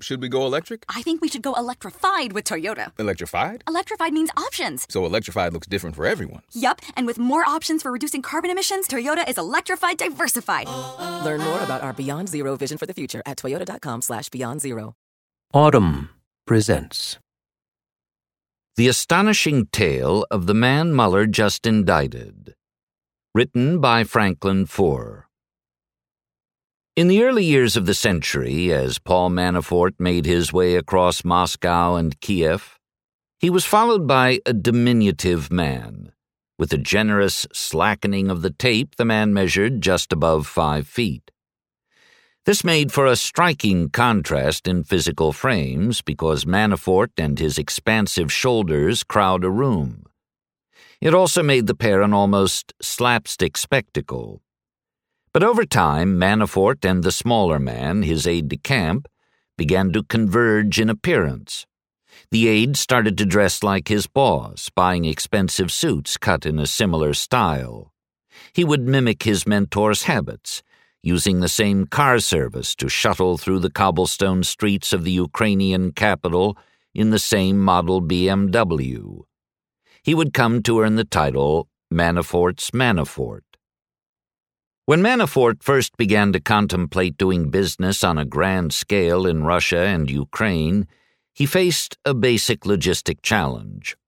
Should we go electric? I think we should go electrified with Toyota. Electrified? Electrified means options. So electrified looks different for everyone. Yup, and with more options for reducing carbon emissions, Toyota is electrified diversified. Learn more about our Beyond Zero vision for the future at toyota.com slash beyond zero. Audm presents The Astonishing Tale of the Man Mueller Just Indicted. Written by Franklin Foer. In the early years of the century, as Paul Manafort made his way across Moscow and Kiev, he was followed by a diminutive man. With a generous slackening of the tape, the man measured just above five feet. This made for a striking contrast in physical frames because Manafort and his expansive shoulders crowd a room. It also made the pair an almost slapstick spectacle. But over time, Manafort and the smaller man, his aide de camp, began to converge in appearance. The aide started to dress like his boss, buying expensive suits cut in a similar style. He would mimic his mentor's habits, using the same car service to shuttle through the cobblestone streets of the Ukrainian capital in the same model BMW. He would come to earn the title Manafort's Manafort. When Manafort first began to contemplate doing business on a grand scale in Russia and Ukraine, he faced a basic logistic challenge.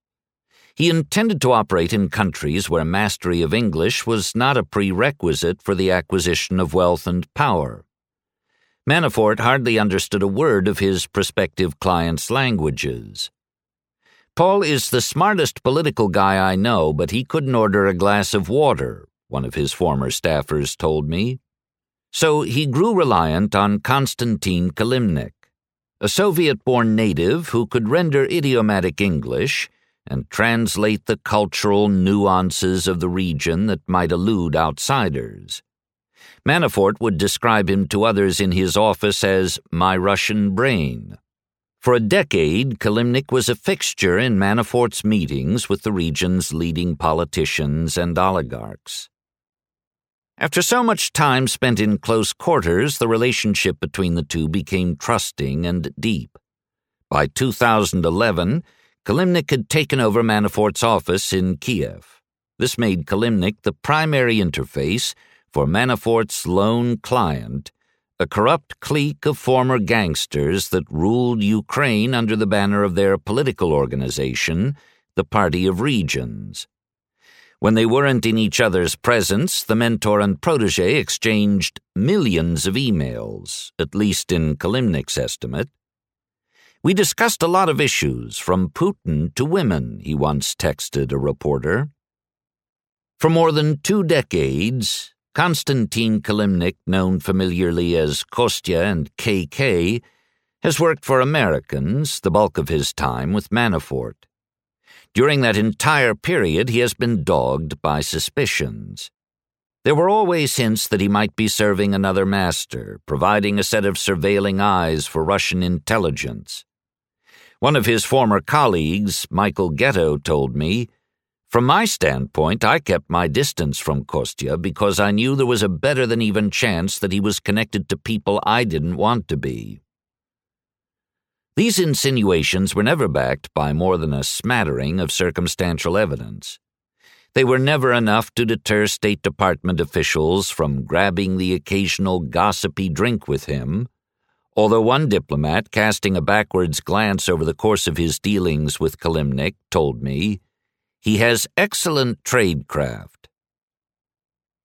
He intended to operate in countries where mastery of English was not a prerequisite for the acquisition of wealth and power. Manafort hardly understood a word of his prospective clients' languages. Paul is the smartest political guy I know, but he couldn't order a glass of water one of his former staffers told me. So he grew reliant on Konstantin Kilimnik, a Soviet born native who could render idiomatic English and translate the cultural nuances of the region that might elude outsiders. Manafort would describe him to others in his office as my Russian brain. For a decade, Kilimnik was a fixture in Manafort's meetings with the region's leading politicians and oligarchs. After so much time spent in close quarters, the relationship between the two became trusting and deep. By 2011, Kilimnik had taken over Manafort's office in Kiev. This made Kilimnik the primary interface for Manafort's lone client, a corrupt clique of former gangsters that ruled Ukraine under the banner of their political organization, the Party of Regions. When they weren't in each other's presence, the mentor and protege exchanged millions of emails, at least in Kilimnik's estimate. We discussed a lot of issues, from Putin to women, he once texted a reporter. For more than two decades, Konstantin Kilimnik, known familiarly as Kostya and KK, has worked for Americans the bulk of his time with Manafort. During that entire period, he has been dogged by suspicions. There were always hints that he might be serving another master, providing a set of surveilling eyes for Russian intelligence. One of his former colleagues, Michael Ghetto, told me, From my standpoint, I kept my distance from Kostya because I knew there was a better than even chance that he was connected to people I didn't want to be. These insinuations were never backed by more than a smattering of circumstantial evidence. They were never enough to deter State Department officials from grabbing the occasional gossipy drink with him, although one diplomat, casting a backwards glance over the course of his dealings with Kilimnik, told me, he has excellent tradecraft.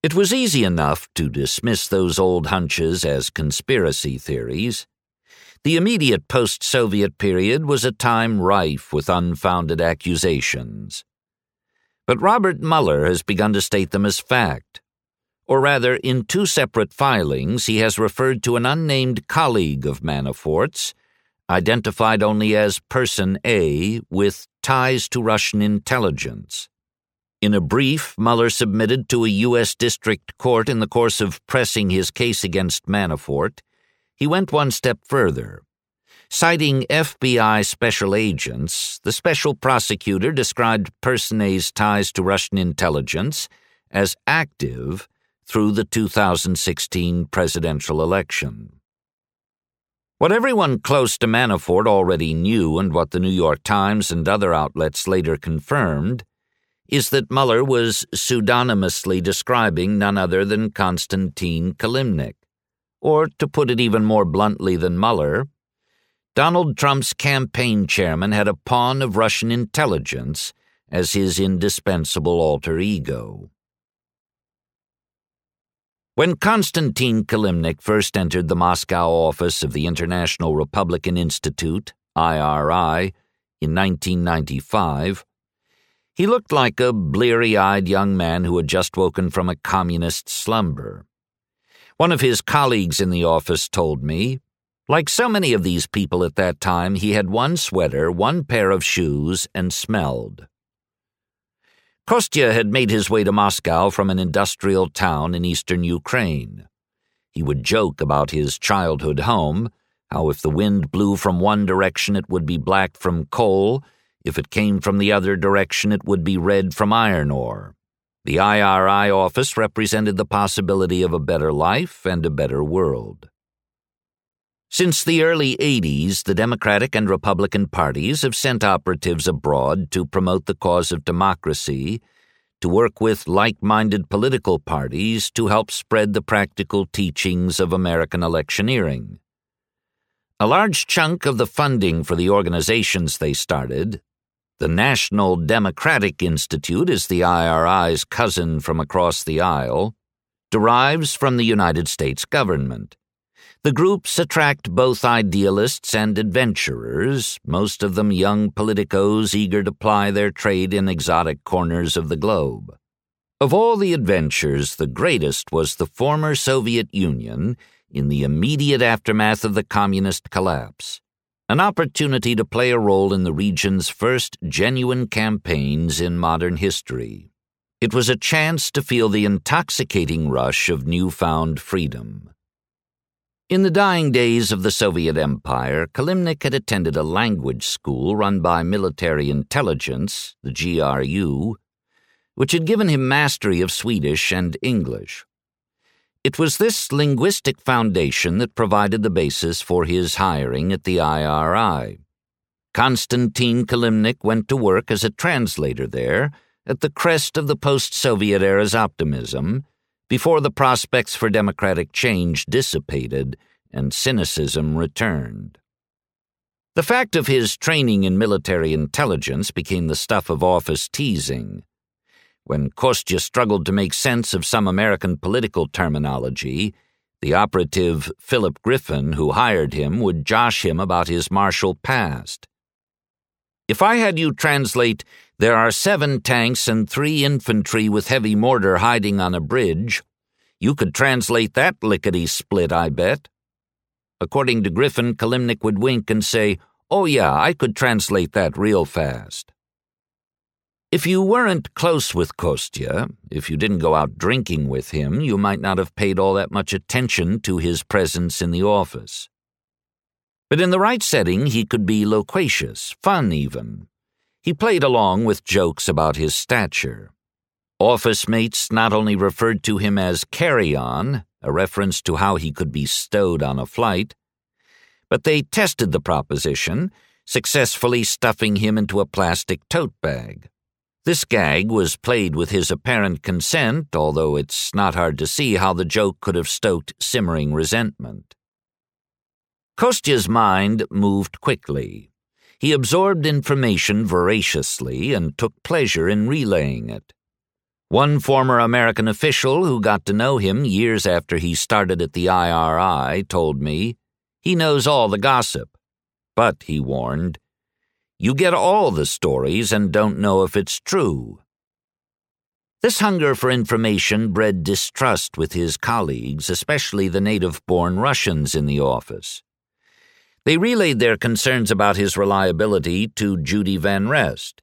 It was easy enough to dismiss those old hunches as conspiracy theories. The immediate post Soviet period was a time rife with unfounded accusations. But Robert Mueller has begun to state them as fact. Or rather, in two separate filings, he has referred to an unnamed colleague of Manafort's, identified only as Person A, with ties to Russian intelligence. In a brief Mueller submitted to a U.S. District Court in the course of pressing his case against Manafort, he went one step further. Citing FBI special agents, the special prosecutor described Person ties to Russian intelligence as active through the 2016 presidential election. What everyone close to Manafort already knew, and what the New York Times and other outlets later confirmed, is that Mueller was pseudonymously describing none other than Konstantin Kilimnik. Or, to put it even more bluntly than Mueller, Donald Trump's campaign chairman had a pawn of Russian intelligence as his indispensable alter ego. When Konstantin Kilimnik first entered the Moscow office of the International Republican Institute, IRI, in 1995, he looked like a bleary eyed young man who had just woken from a communist slumber. One of his colleagues in the office told me, like so many of these people at that time, he had one sweater, one pair of shoes, and smelled. Kostya had made his way to Moscow from an industrial town in eastern Ukraine. He would joke about his childhood home, how if the wind blew from one direction it would be black from coal, if it came from the other direction it would be red from iron ore. The IRI office represented the possibility of a better life and a better world. Since the early 80s, the Democratic and Republican parties have sent operatives abroad to promote the cause of democracy, to work with like minded political parties to help spread the practical teachings of American electioneering. A large chunk of the funding for the organizations they started, the National Democratic Institute is the IRI's cousin from across the aisle, derives from the United States government. The groups attract both idealists and adventurers, most of them young politicos eager to ply their trade in exotic corners of the globe. Of all the adventures, the greatest was the former Soviet Union in the immediate aftermath of the communist collapse, an opportunity to play a role in the region's first genuine campaigns in modern history. It was a chance to feel the intoxicating rush of newfound freedom. In the dying days of the Soviet Empire, Kilimnik had attended a language school run by Military Intelligence, the GRU, which had given him mastery of Swedish and English. It was this linguistic foundation that provided the basis for his hiring at the IRI. Konstantin Kilimnik went to work as a translator there, at the crest of the post Soviet era's optimism before the prospects for democratic change dissipated and cynicism returned. The fact of his training in military intelligence became the stuff of office teasing. When Kostya struggled to make sense of some American political terminology, the operative Philip Griffin, who hired him, would josh him about his martial past. If I had you translate, there are seven tanks and three infantry with heavy mortar hiding on a bridge, you could translate that lickety split, I bet. According to Griffin, Kilimnik would wink and say, Oh, yeah, I could translate that real fast. If you weren't close with Kostya, if you didn't go out drinking with him, you might not have paid all that much attention to his presence in the office. But in the right setting, he could be loquacious, fun even. He played along with jokes about his stature. Office mates not only referred to him as Carry On, a reference to how he could be stowed on a flight, but they tested the proposition, successfully stuffing him into a plastic tote bag. This gag was played with his apparent consent, although it's not hard to see how the joke could have stoked simmering resentment. Kostya's mind moved quickly. He absorbed information voraciously and took pleasure in relaying it. One former American official who got to know him years after he started at the IRI told me he knows all the gossip. But, he warned, you get all the stories and don't know if it's true. This hunger for information bred distrust with his colleagues, especially the native born Russians in the office. They relayed their concerns about his reliability to Judy Van Rest,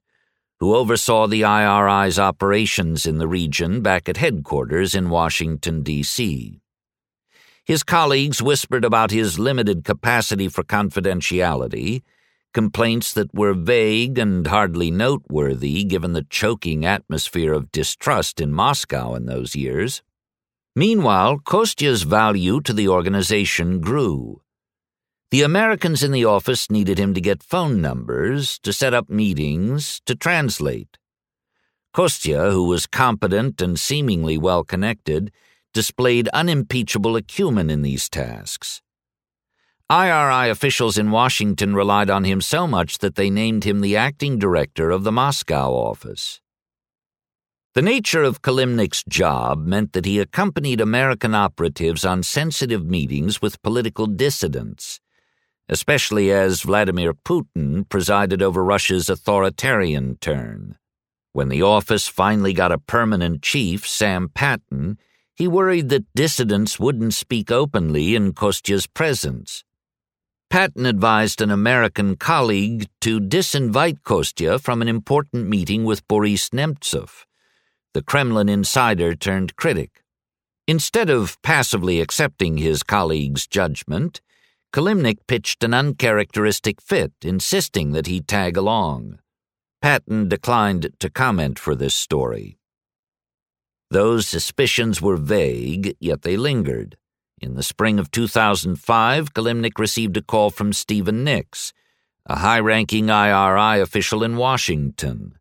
who oversaw the IRI's operations in the region back at headquarters in Washington, D.C. His colleagues whispered about his limited capacity for confidentiality, complaints that were vague and hardly noteworthy given the choking atmosphere of distrust in Moscow in those years. Meanwhile, Kostya's value to the organization grew. The Americans in the office needed him to get phone numbers, to set up meetings, to translate. Kostya, who was competent and seemingly well connected, displayed unimpeachable acumen in these tasks. IRI officials in Washington relied on him so much that they named him the acting director of the Moscow office. The nature of Kilimnik's job meant that he accompanied American operatives on sensitive meetings with political dissidents, especially as Vladimir Putin presided over Russia's authoritarian turn. When the office finally got a permanent chief, Sam Patten, he worried that dissidents wouldn't speak openly in Kostya's presence. Patten advised an American colleague to disinvite Kostya from an important meeting with Boris Nemtsov the Kremlin insider turned critic. Instead of passively accepting his colleague's judgment, Kilimnik pitched an uncharacteristic fit, insisting that he tag along. Patten declined to comment for this story. Those suspicions were vague, yet they lingered. In the spring of 2005, Kilimnik received a call from Stephen Nix, a high ranking IRI official in Washington.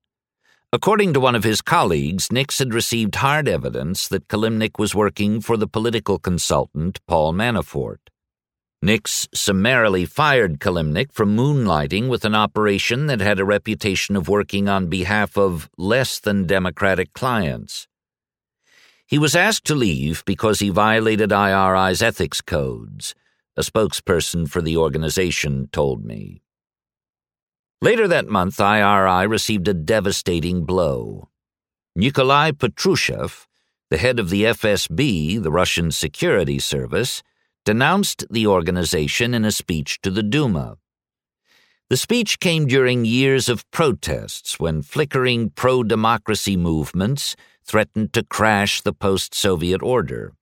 According to one of his colleagues, Nix had received hard evidence that Kilimnik was working for the political consultant Paul Manafort. Nix summarily fired Kilimnik for moonlighting with an operation that had a reputation of working on behalf of less than democratic clients. He was asked to leave because he violated IRI's ethics codes, a spokesperson for the organization told me. Later that month, IRI received a devastating blow. Nikolai Patrushev, the head of the FSB, the Russian security service, denounced the organization in a speech to the Duma. The speech came during years of protests when flickering pro democracy movements threatened to crash the post Soviet order.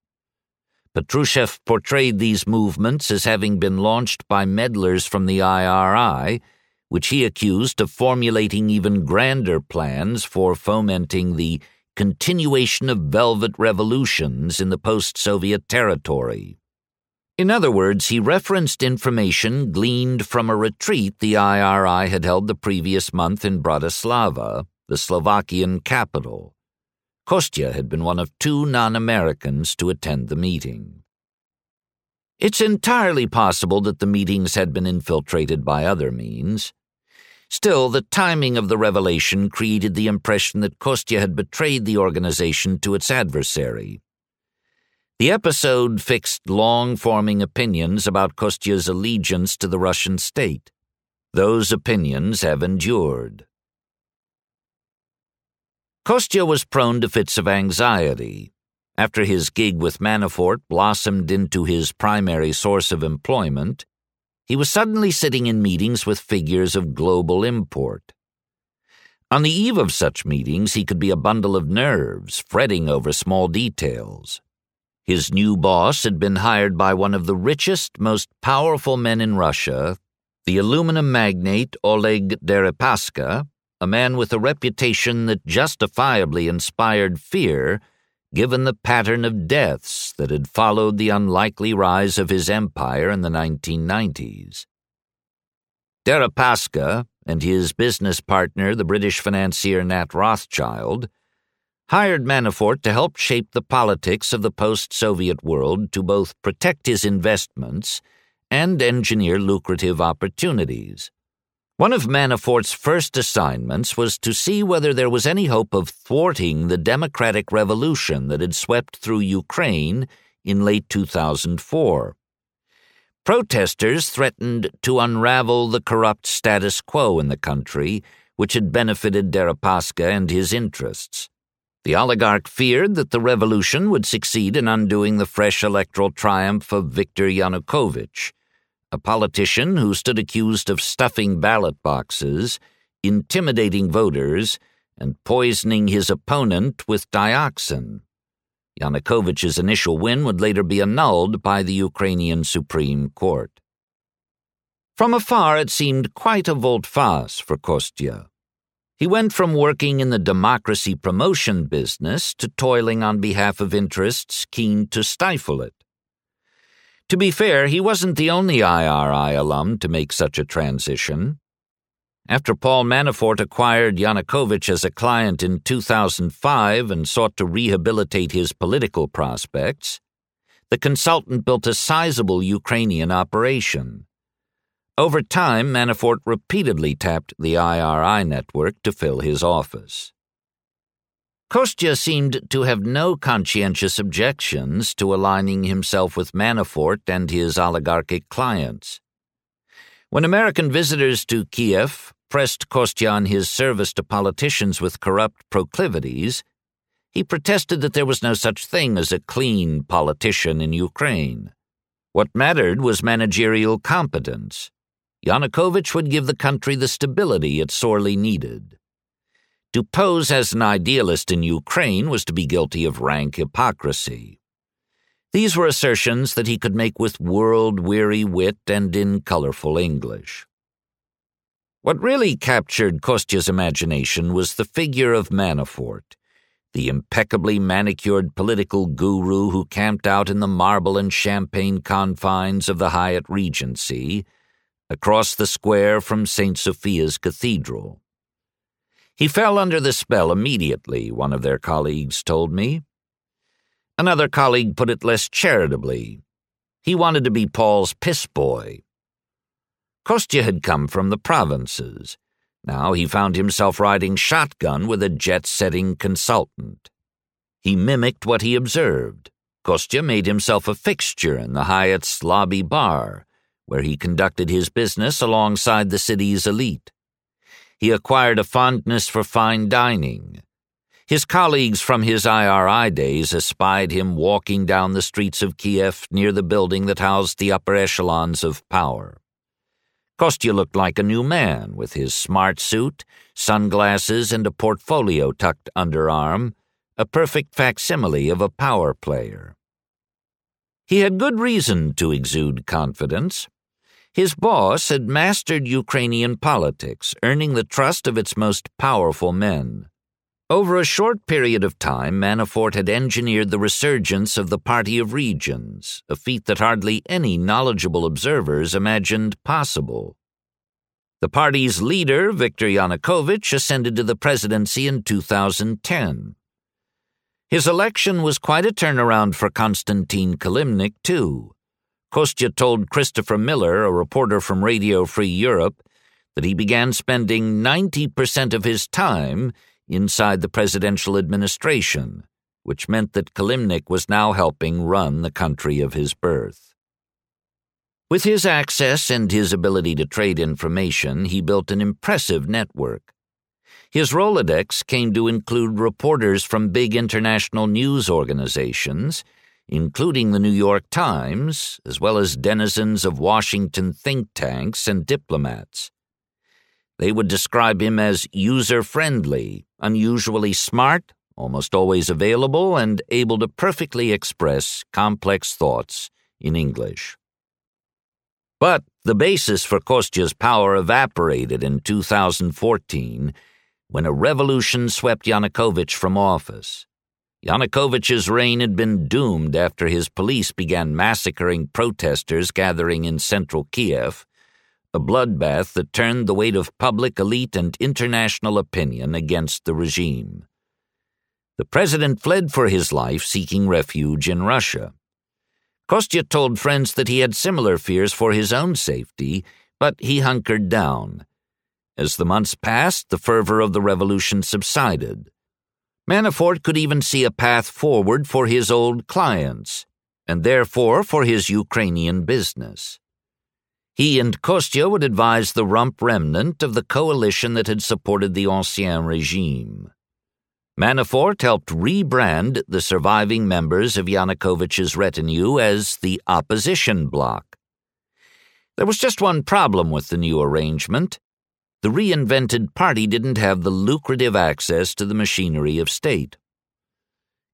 Patrushev portrayed these movements as having been launched by meddlers from the IRI which he accused of formulating even grander plans for fomenting the continuation of velvet revolutions in the post Soviet territory. In other words, he referenced information gleaned from a retreat the IRI had held the previous month in Bratislava, the Slovakian capital. Kostya had been one of two non Americans to attend the meeting. It's entirely possible that the meetings had been infiltrated by other means. Still, the timing of the revelation created the impression that Kostya had betrayed the organization to its adversary. The episode fixed long forming opinions about Kostya's allegiance to the Russian state. Those opinions have endured. Kostya was prone to fits of anxiety. After his gig with Manafort blossomed into his primary source of employment, he was suddenly sitting in meetings with figures of global import. On the eve of such meetings, he could be a bundle of nerves, fretting over small details. His new boss had been hired by one of the richest, most powerful men in Russia, the aluminum magnate Oleg Deripaska, a man with a reputation that justifiably inspired fear given the pattern of deaths that had followed the unlikely rise of his empire in the 1990s. Deripaska and his business partner, the British financier Nat Rothschild, hired Manafort to help shape the politics of the post Soviet world to both protect his investments and engineer lucrative opportunities. One of Manafort's first assignments was to see whether there was any hope of thwarting the democratic revolution that had swept through Ukraine in late 2004. Protesters threatened to unravel the corrupt status quo in the country, which had benefited Deripaska and his interests. The oligarch feared that the revolution would succeed in undoing the fresh electoral triumph of Viktor Yanukovych a politician who stood accused of stuffing ballot boxes, intimidating voters, and poisoning his opponent with dioxin. Yanukovych's initial win would later be annulled by the Ukrainian Supreme Court. From afar, it seemed quite a volte-face for Kostya. He went from working in the democracy promotion business to toiling on behalf of interests keen to stifle it. To be fair, he wasn't the only IRI alum to make such a transition. After Paul Manafort acquired Yanukovych as a client in 2005 and sought to rehabilitate his political prospects, the consultant built a sizable Ukrainian operation. Over time, Manafort repeatedly tapped the IRI network to fill his office. Kostya seemed to have no conscientious objections to aligning himself with Manafort and his oligarchic clients. When American visitors to Kiev pressed Kostya on his service to politicians with corrupt proclivities, he protested that there was no such thing as a clean politician in Ukraine. What mattered was managerial competence. Yanukovych would give the country the stability it sorely needed. To pose as an idealist in Ukraine was to be guilty of rank hypocrisy. These were assertions that he could make with world weary wit and in colorful English. What really captured Kostya's imagination was the figure of Manafort, the impeccably manicured political guru who camped out in the marble and champagne confines of the Hyatt Regency, across the square from St. Sophia's Cathedral. He fell under the spell immediately, one of their colleagues told me. Another colleague put it less charitably. He wanted to be Paul's piss boy. Kostya had come from the provinces. Now he found himself riding shotgun with a jet setting consultant. He mimicked what he observed. Kostya made himself a fixture in the Hyatt's lobby bar, where he conducted his business alongside the city's elite he acquired a fondness for fine dining. His colleagues from his IRI days espied him walking down the streets of Kiev near the building that housed the upper echelons of power. Kostya looked like a new man, with his smart suit, sunglasses, and a portfolio tucked underarm, a perfect facsimile of a power player. He had good reason to exude confidence. His boss had mastered Ukrainian politics, earning the trust of its most powerful men. Over a short period of time, Manafort had engineered the resurgence of the Party of Regions, a feat that hardly any knowledgeable observers imagined possible. The party's leader, Viktor Yanukovych, ascended to the presidency in 2010. His election was quite a turnaround for Konstantin Kilimnik, too. Kostya told Christopher Miller, a reporter from Radio Free Europe, that he began spending 90% of his time inside the presidential administration, which meant that Kilimnik was now helping run the country of his birth. With his access and his ability to trade information, he built an impressive network. His Rolodex came to include reporters from big international news organizations including the New York Times, as well as denizens of Washington think tanks and diplomats. They would describe him as user friendly, unusually smart, almost always available, and able to perfectly express complex thoughts in English. But the basis for Kostya's power evaporated in 2014 when a revolution swept Yanukovych from office. Yanukovych's reign had been doomed after his police began massacring protesters gathering in central Kiev, a bloodbath that turned the weight of public, elite, and international opinion against the regime. The president fled for his life, seeking refuge in Russia. Kostya told friends that he had similar fears for his own safety, but he hunkered down. As the months passed, the fervor of the revolution subsided. Manafort could even see a path forward for his old clients, and therefore for his Ukrainian business. He and Kostya would advise the rump remnant of the coalition that had supported the Ancien regime. Manafort helped rebrand the surviving members of Yanukovych's retinue as the opposition bloc. There was just one problem with the new arrangement the reinvented party didn't have the lucrative access to the machinery of state.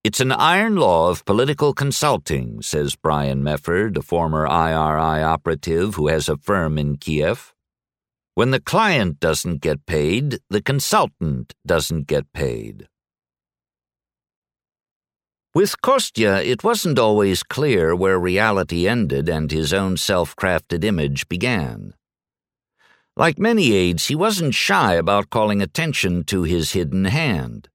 It's an iron law of political consulting, says Brian Mefford, a former IRI operative who has a firm in Kiev. When the client doesn't get paid, the consultant doesn't get paid. With Kostya, it wasn't always clear where reality ended and his own self crafted image began. Like many aides, he wasn't shy about calling attention to his hidden hand.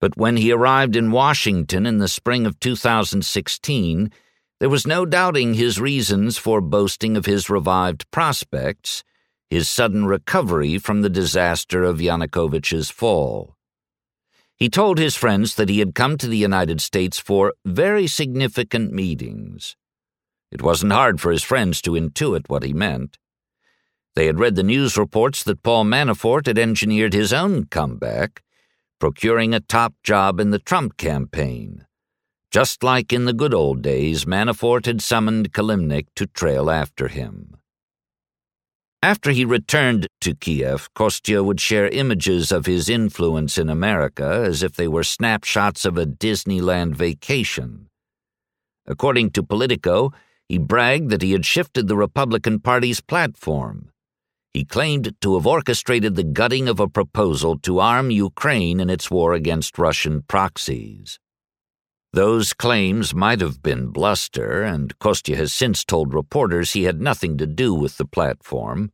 But when he arrived in Washington in the spring of 2016, there was no doubting his reasons for boasting of his revived prospects, his sudden recovery from the disaster of Yanukovych's fall. He told his friends that he had come to the United States for very significant meetings. It wasn't hard for his friends to intuit what he meant. They had read the news reports that Paul Manafort had engineered his own comeback, procuring a top job in the Trump campaign. Just like in the good old days, Manafort had summoned Kilimnik to trail after him. After he returned to Kiev, Kostya would share images of his influence in America as if they were snapshots of a Disneyland vacation. According to Politico, he bragged that he had shifted the Republican Party's platform. He claimed to have orchestrated the gutting of a proposal to arm Ukraine in its war against Russian proxies. Those claims might have been bluster, and Kostya has since told reporters he had nothing to do with the platform.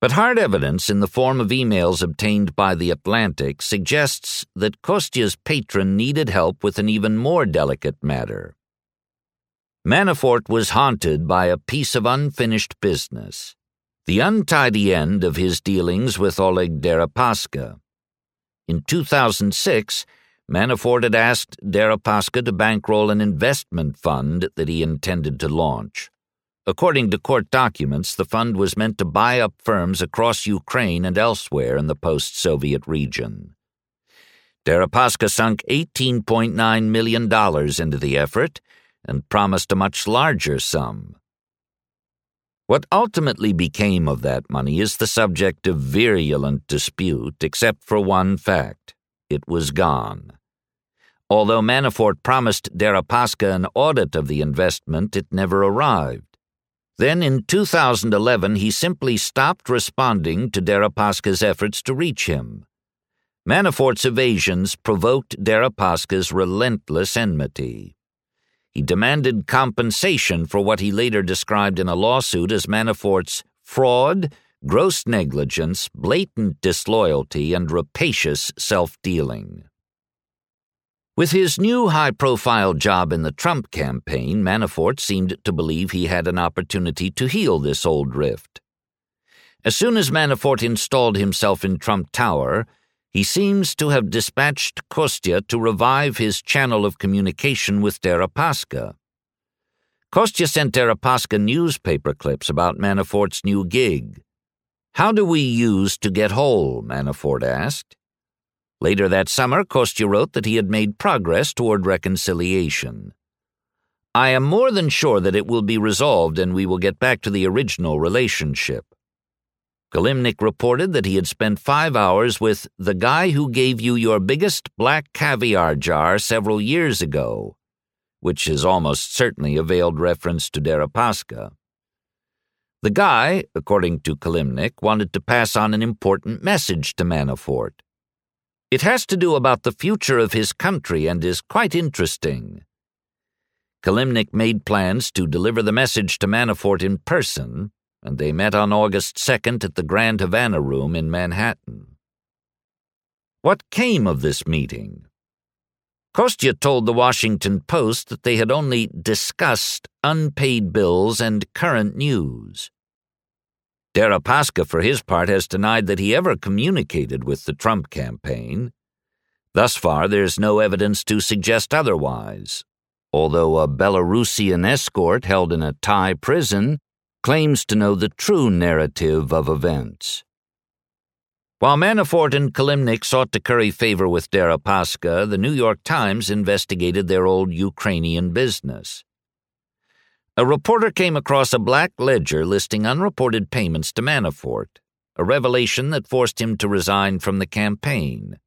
But hard evidence in the form of emails obtained by The Atlantic suggests that Kostya's patron needed help with an even more delicate matter. Manafort was haunted by a piece of unfinished business the untidy end of his dealings with Oleg Deripaska. In 2006, Manafort had asked Deripaska to bankroll an investment fund that he intended to launch. According to court documents, the fund was meant to buy up firms across Ukraine and elsewhere in the post Soviet region. Deripaska sunk $18.9 million into the effort and promised a much larger sum. What ultimately became of that money is the subject of virulent dispute, except for one fact it was gone. Although Manafort promised Deripaska an audit of the investment, it never arrived. Then in 2011, he simply stopped responding to Deripaska's efforts to reach him. Manafort's evasions provoked Deripaska's relentless enmity. He demanded compensation for what he later described in a lawsuit as Manafort's fraud, gross negligence, blatant disloyalty, and rapacious self dealing. With his new high profile job in the Trump campaign, Manafort seemed to believe he had an opportunity to heal this old rift. As soon as Manafort installed himself in Trump Tower, he seems to have dispatched Kostya to revive his channel of communication with Deripaska. Kostya sent Deripaska newspaper clips about Manafort's new gig. How do we use to get whole? Manafort asked. Later that summer, Kostya wrote that he had made progress toward reconciliation. I am more than sure that it will be resolved and we will get back to the original relationship. Kilimnik reported that he had spent five hours with the guy who gave you your biggest black caviar jar several years ago, which is almost certainly a veiled reference to Deripaska. The guy, according to Kilimnik, wanted to pass on an important message to Manafort. It has to do about the future of his country and is quite interesting. Kilimnik made plans to deliver the message to Manafort in person, and they met on August 2nd at the Grand Havana Room in Manhattan. What came of this meeting? Kostya told the Washington Post that they had only discussed unpaid bills and current news. Deripaska, for his part, has denied that he ever communicated with the Trump campaign. Thus far, there's no evidence to suggest otherwise, although a Belarusian escort held in a Thai prison claims to know the true narrative of events. While Manafort and Kilimnik sought to curry favor with Deripaska, the New York Times investigated their old Ukrainian business. A reporter came across a black ledger listing unreported payments to Manafort, a revelation that forced him to resign from the campaign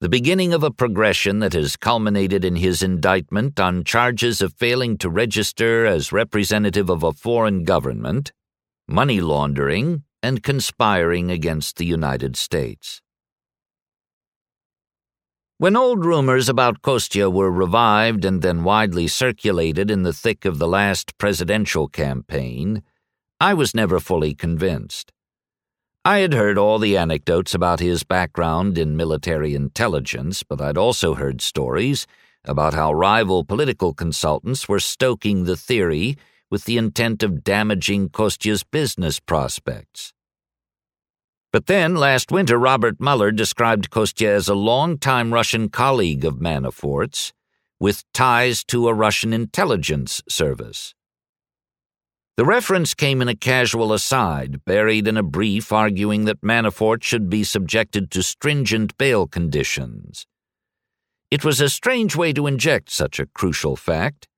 the beginning of a progression that has culminated in his indictment on charges of failing to register as representative of a foreign government, money laundering, and conspiring against the United States. When old rumors about Kostya were revived and then widely circulated in the thick of the last presidential campaign, I was never fully convinced. I had heard all the anecdotes about his background in military intelligence, but I'd also heard stories about how rival political consultants were stoking the theory with the intent of damaging Kostya's business prospects. But then, last winter, Robert Mueller described Kostya as a long-time Russian colleague of Manafort's with ties to a Russian intelligence service. The reference came in a casual aside, buried in a brief arguing that Manafort should be subjected to stringent bail conditions. It was a strange way to inject such a crucial fact.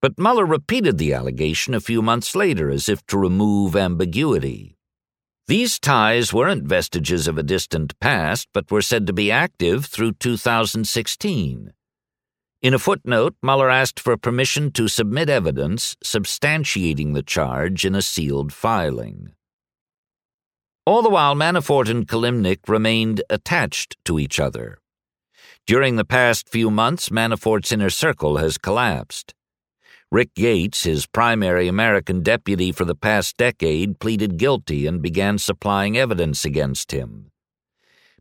But Mueller repeated the allegation a few months later as if to remove ambiguity. These ties weren't vestiges of a distant past, but were said to be active through 2016. In a footnote, Mueller asked for permission to submit evidence substantiating the charge in a sealed filing. All the while, Manafort and Kilimnik remained attached to each other. During the past few months, Manafort's inner circle has collapsed. Rick Gates, his primary American deputy for the past decade, pleaded guilty and began supplying evidence against him.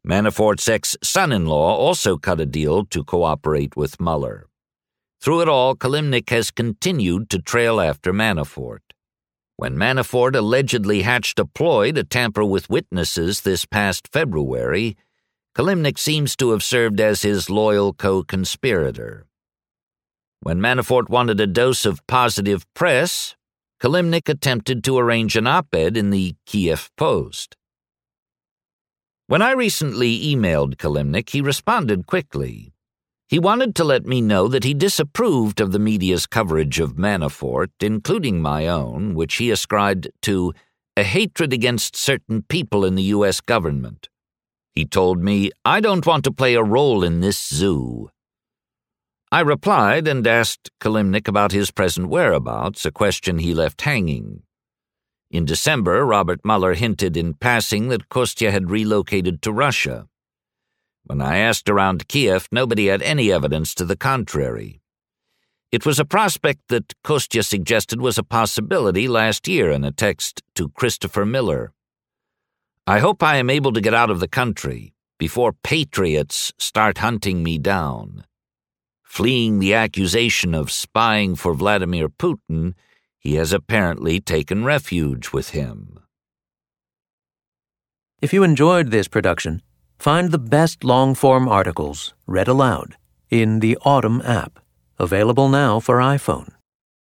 Manafort's ex son in law also cut a deal to cooperate with Mueller. Through it all, Kilimnik has continued to trail after Manafort. When Manafort allegedly hatched a ploy to tamper with witnesses this past February, Kilimnik seems to have served as his loyal co conspirator. When Manafort wanted a dose of positive press, Kilimnik attempted to arrange an op ed in the Kiev Post. When I recently emailed Kilimnik, he responded quickly. He wanted to let me know that he disapproved of the media's coverage of Manafort, including my own, which he ascribed to a hatred against certain people in the U.S. government. He told me, I don't want to play a role in this zoo. I replied and asked Kilimnik about his present whereabouts, a question he left hanging. In December, Robert Mueller hinted in passing that Kostya had relocated to Russia. When I asked around Kiev, nobody had any evidence to the contrary. It was a prospect that Kostya suggested was a possibility last year in a text to Christopher Miller. I hope I am able to get out of the country before patriots start hunting me down. Fleeing the accusation of spying for Vladimir Putin, he has apparently taken refuge with him. If you enjoyed this production, find the best long form articles read aloud in the Audm app, available now for iPhone.